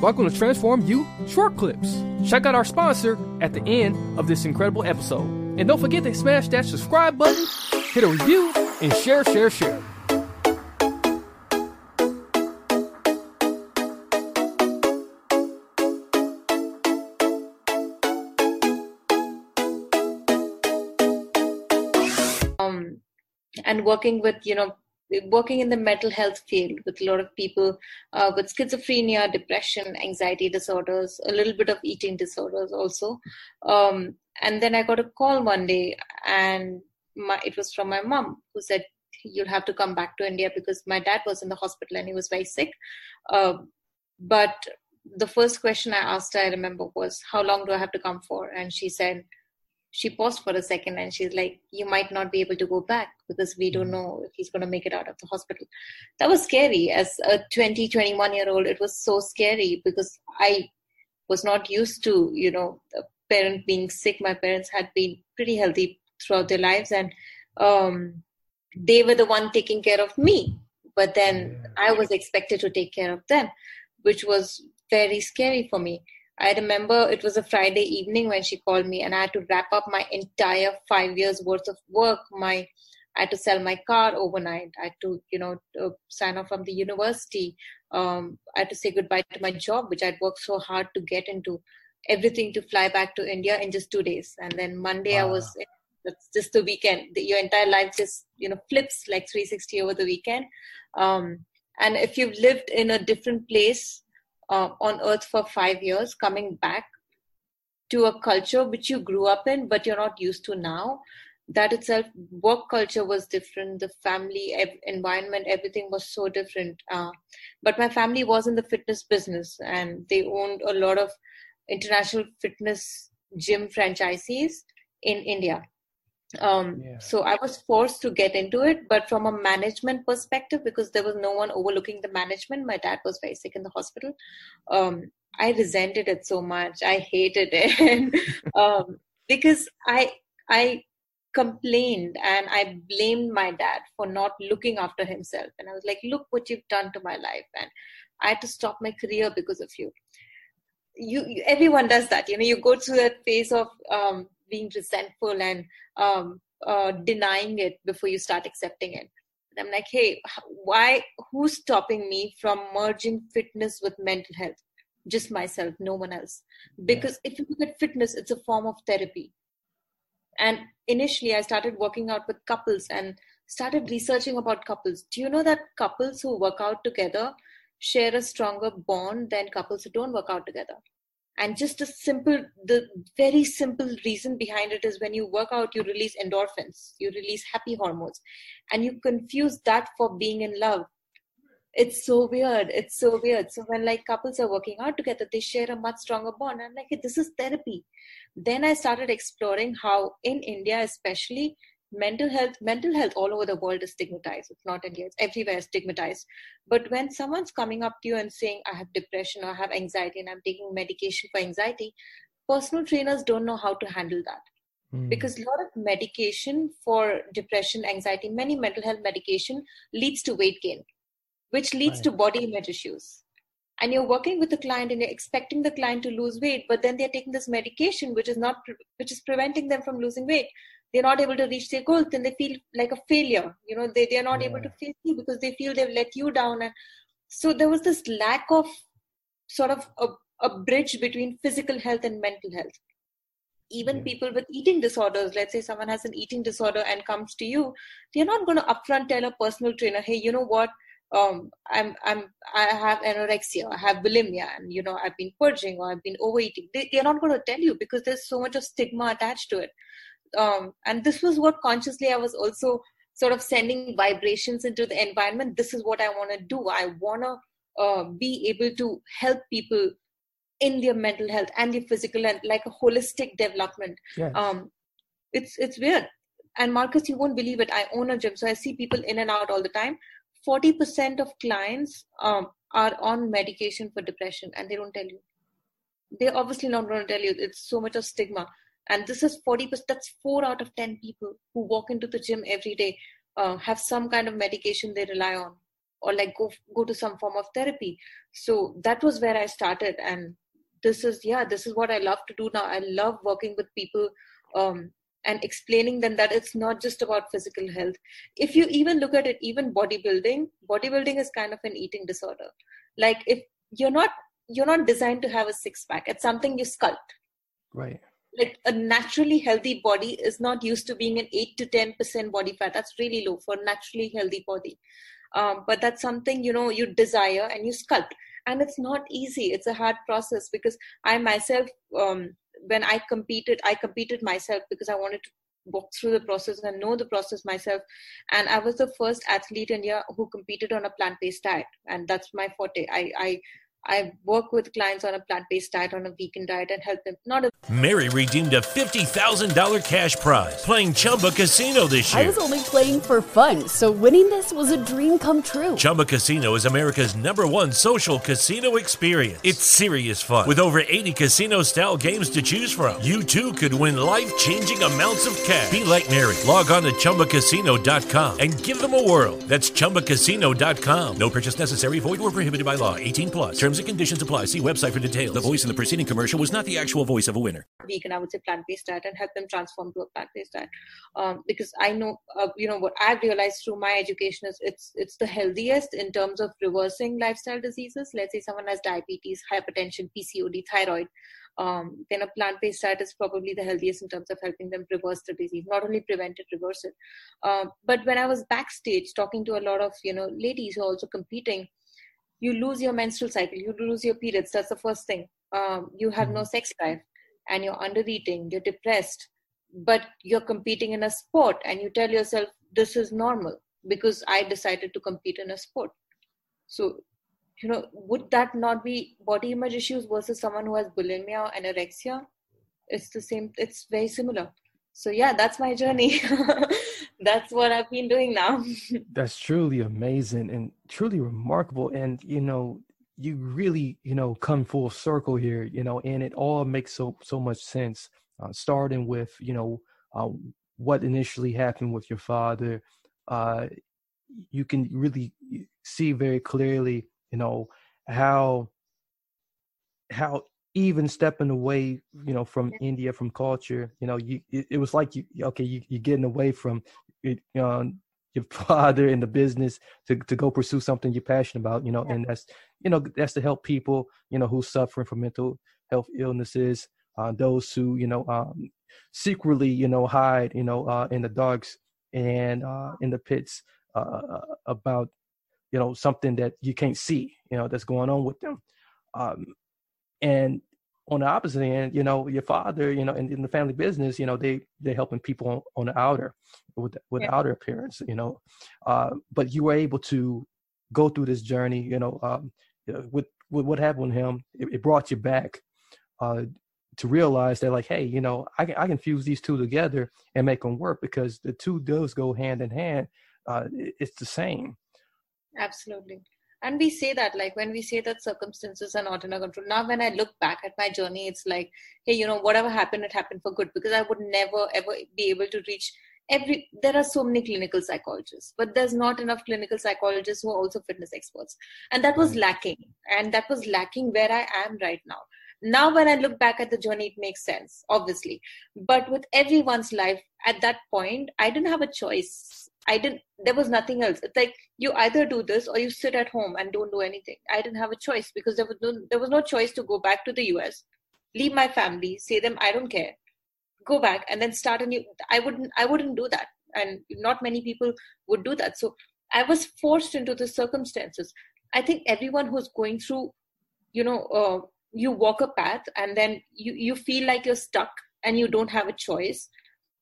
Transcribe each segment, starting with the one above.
Welcome to TransformU Short Clips. Check out our sponsor at the end of this incredible episode. And don't forget to smash that subscribe button, hit a review, and share, share, share. um, and working with you know working in the mental health field with a lot of people uh, with schizophrenia depression anxiety disorders a little bit of eating disorders also. Um, and then i got a call one day and my, it was from my mom who said you'll have to come back to india because my dad was in the hospital and he was very sick. Uh, but the first question i asked her i remember was how long do i have to come for? And she said she paused for a second and she's like, You might not be able to go back because we don't know if he's going to make it out of the hospital. That was scary. As a 20, 21 year old, it was so scary because I was not used to, you know, a parent being sick. My parents had been pretty healthy throughout their lives and um, they were the one taking care of me. But then I was expected to take care of them, which was very scary for me. I remember it was a Friday evening when she called me, and I had to wrap up my entire five years worth of work. My I had to sell my car overnight. I had to, you know, to sign off from the university. Um, I had to say goodbye to my job, which I'd worked so hard to get into. Everything to fly back to India in just two days, and then Monday wow. I was. That's just the weekend. Your entire life just, you know, flips like 360 over the weekend. Um, and if you've lived in a different place uh, on earth for five years, coming back to a culture which you grew up in but you're not used to now. That itself work culture was different the family ev- environment everything was so different uh, but my family was in the fitness business and they owned a lot of international fitness gym franchisees in india um, yeah. so i was forced to get into it but from a management perspective because there was no one overlooking the management my dad was very sick in the hospital. Um, i resented it so much. I hated it. Um, because i i complained and i blamed my dad for not looking after himself. And i was like look what you've done to my life. And i had to stop my career because of you you, everyone does that. You know you go through that phase of um, being resentful and um, uh, denying it before you start accepting it. And I'm like, hey, why? Who's stopping me from merging fitness with mental health? Just myself, no one else. Because if you look at fitness, it's a form of therapy. And initially, I started working out with couples and started researching about couples. Do you know that couples who work out together share a stronger bond than couples who don't work out together? And just a simple the very simple reason behind it is when you work out you release endorphins you release happy hormones and you confuse that for being in love. It's so weird it's so weird. So when like couples are working out together they share a much stronger bond. I'm like this is therapy. Then i started exploring how in india especially mental health mental health all over the world is stigmatized. It's not india it's everywhere stigmatized. But when someone's coming up to you and saying i have depression or i have anxiety and i'm taking medication for anxiety personal trainers don't know how to handle that. Mm. because a lot of medication for depression anxiety many mental health medication leads to weight gain which leads right. to body image issues. And you're working with the client and you're expecting the client to lose weight but then they're taking this medication which is not which is preventing them from losing weight they're not able to reach their goals then they feel like a failure. You know they, they're not yeah. able to face you because they feel they've let you down. And so there was this lack of sort of a, a bridge between physical health and mental health. Even people with eating disorders let's say someone has an eating disorder and comes to you they're not going to upfront tell a personal trainer hey you know what? Um, I'm, I'm, I have anorexia, I have bulimia, and you know, I've been purging or I've been overeating. They, they're not going to tell you because there's so much of stigma attached to it um, and this was what consciously i was also sort of sending vibrations into the environment. This is what i want to do. I want to uh, be able to help people in their mental health and their physical and like a holistic development. Yes. um it's it's weird. And marcus you won't believe it i own a gym so i see people in and out all the time. 40% of clients um, are on medication for depression and they don't tell you. They're obviously not going to tell you it's so much of stigma and this is 40% that's 4 out of 10 people who walk into the gym every day uh, have some kind of medication they rely on or like go go to some form of therapy. So that was where i started. And this is yeah this is what i love to do now. I love working with people um, and explaining them that it's not just about physical health. If you even look at it even bodybuilding bodybuilding is kind of an eating disorder. Like if you're not you're not designed to have a six pack it's something you sculpt. Right like a naturally healthy body is not used to being an 8 to 10% body fat. That's really low for naturally healthy body. Um, but that's something you know you desire and you sculpt. And it's not easy. It's a hard process because i myself um, when i competed i competed myself because i wanted to walk through the process and know the process myself. And i was the first athlete in india who competed on a plant-based diet. And that's my forte. I i I work with clients on a plant based diet, on a vegan diet, and help them. Not a- Mary redeemed a $50,000 cash prize playing Chumba Casino this year. I was only playing for fun, so winning this was a dream come true. Chumba Casino is America's number one social casino experience. It's serious fun. With over 80 casino style games to choose from, you too could win life changing amounts of cash. Be like Mary. Log on to chumbacasino.com and give them a whirl. That's chumbacasino.com. No purchase necessary, void, or prohibited by law. 18 plus. Terms and conditions apply. See website for details. The voice in the preceding commercial was not the actual voice of a winner. Vegan, I would say plant-based diet, and help them transform to a plant-based diet. Um, because I know, uh, you know, what I've realized through my education is it's it's the healthiest in terms of reversing lifestyle diseases. Let's say someone has diabetes, hypertension, PCOD, thyroid. Um, then a plant-based diet is probably the healthiest in terms of helping them reverse the disease, not only prevent it, reverse it. Um, but when I was backstage talking to a lot of you know ladies who are also competing, you lose your menstrual cycle, you lose your periods. That's the first thing. Um, you have no sex drive, and you're under eating, you're depressed, but you're competing in a sport, and you tell yourself this is normal because I decided to compete in a sport. So, you know, would that not be body image issues versus someone who has bulimia or anorexia? It's the same. It's very similar. So yeah, that's my journey. that's what I've been doing now. That's truly amazing and truly remarkable. And you know, you really, you know, come full circle here, you know, and it all makes so so much sense. Uh, starting with, you know, uh, what initially happened with your father, uh, you can really see very clearly, you know, how how even stepping away, you know, from India, from culture, you know, you it, it was like you okay, you, you're getting away from it, um, your father in the business to to go pursue something you're passionate about, you know, yeah. and that's you know that's to help people, you know, who's suffering from mental health illnesses, uh, those who you know um, secretly, you know, hide, you know, uh, in the darks and uh, in the pits uh, uh, about you know something that you can't see, you know, that's going on with them. Um, and on the opposite end, you know, your father, you know, in, in the family business, you know, they they're helping people on, the outer with with yeah. outer appearance, you know. Uh, but you were able to go through this journey, you know, um, with with what happened with him, it, it brought you back uh, to realize that, like, hey, you know, I can I can fuse these two together and make them work because the two does go hand in hand. Uh, it, it's the same. Absolutely and we say that like when we say that circumstances are not in our control now when i look back at my journey it's like hey you know whatever happened it happened for good because i would never ever be able to reach every there are so many clinical psychologists but there's not enough clinical psychologists who are also fitness experts. And that was hmm. lacking. And that was lacking where i am right now. Now when i look back at the journey it makes sense obviously. But with everyone's life at that point i didn't have a choice I didn't, there was nothing else. It's like you either do this or you sit at home and don't do anything. I didn't have a choice because there was no, there was no choice to go back to the US, leave my family, say them, I don't care, go back and then start a new, I wouldn't, I wouldn't do that. And not many people would do that. So I was forced into the circumstances. I think everyone who's going through, you know, uh, you walk a path and then you, you feel like you're stuck and you don't have a choice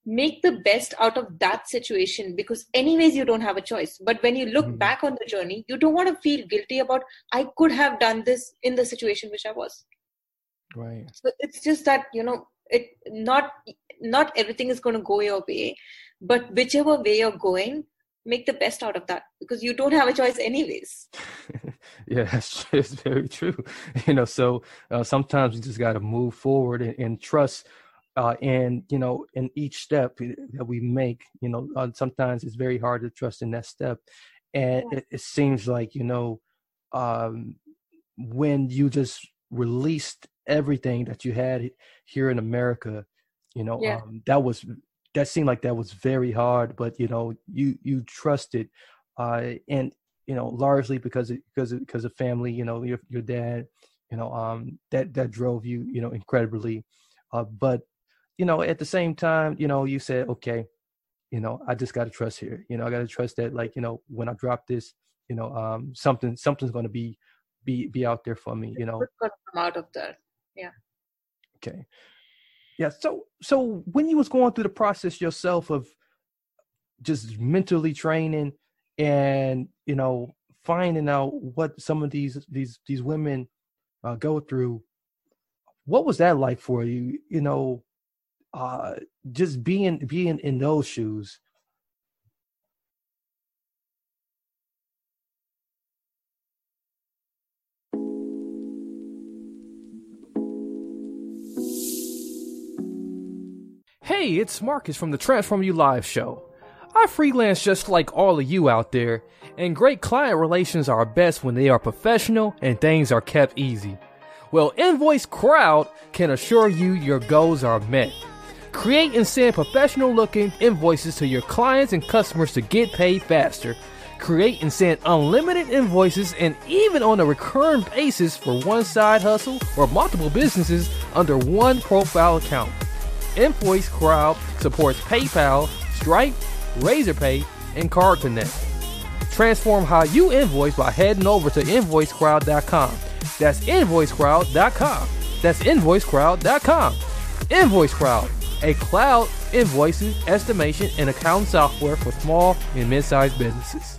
make the best out of that situation because anyways you don't have a choice. But when you look mm-hmm. back on the journey you don't want to feel guilty about i could have done this in the situation which i was. Right. So it's just that you know it not not everything is going to go your way but whichever way you're going make the best out of that because you don't have a choice anyways. Yeah that's it's very true. You know so uh, sometimes you just got to move forward and, and trust uh, and you know in each step that we make you know uh, sometimes it's very hard to trust in that step and yeah. it, it, seems like you know um, when you just released everything that you had here in america you know yeah. um, that was that seemed like that was very hard but you know you you trusted uh, and you know largely because of, because of, because of family you know your your dad you know um that that drove you you know incredibly uh, but you know, at the same time, you know, you said, okay, you know, I just got to trust here. You know, I got to trust that, like, you know, when I drop this, you know, um, something, something's going to be, be, be out there for me. You know, come out of that. Yeah. Okay. Yeah. So, so when you was going through the process yourself of just mentally training and you know finding out what some of these these these women uh, go through, what was that like for you? You know, uh, just being being in those shoes. Hey, it's Marcus from the TransformU Live show. I freelance just like all of you out there, and great client relations are best when they are professional and things are kept easy. Well, Invoice Crowd can assure you your goals are met. Create and send professional looking invoices to your clients and customers to get paid faster. Create and send unlimited invoices and even on a recurring basis for one side hustle or multiple businesses under one profile account. Invoice Crowd supports PayPal, Stripe, Razorpay, and Card Connect. Transform how you invoice by heading over to invoicecrowd.com. That's invoicecrowd.com. That's invoicecrowd.com. Invoice Crowd a cloud invoicing, estimation, and account software for small and mid-sized businesses.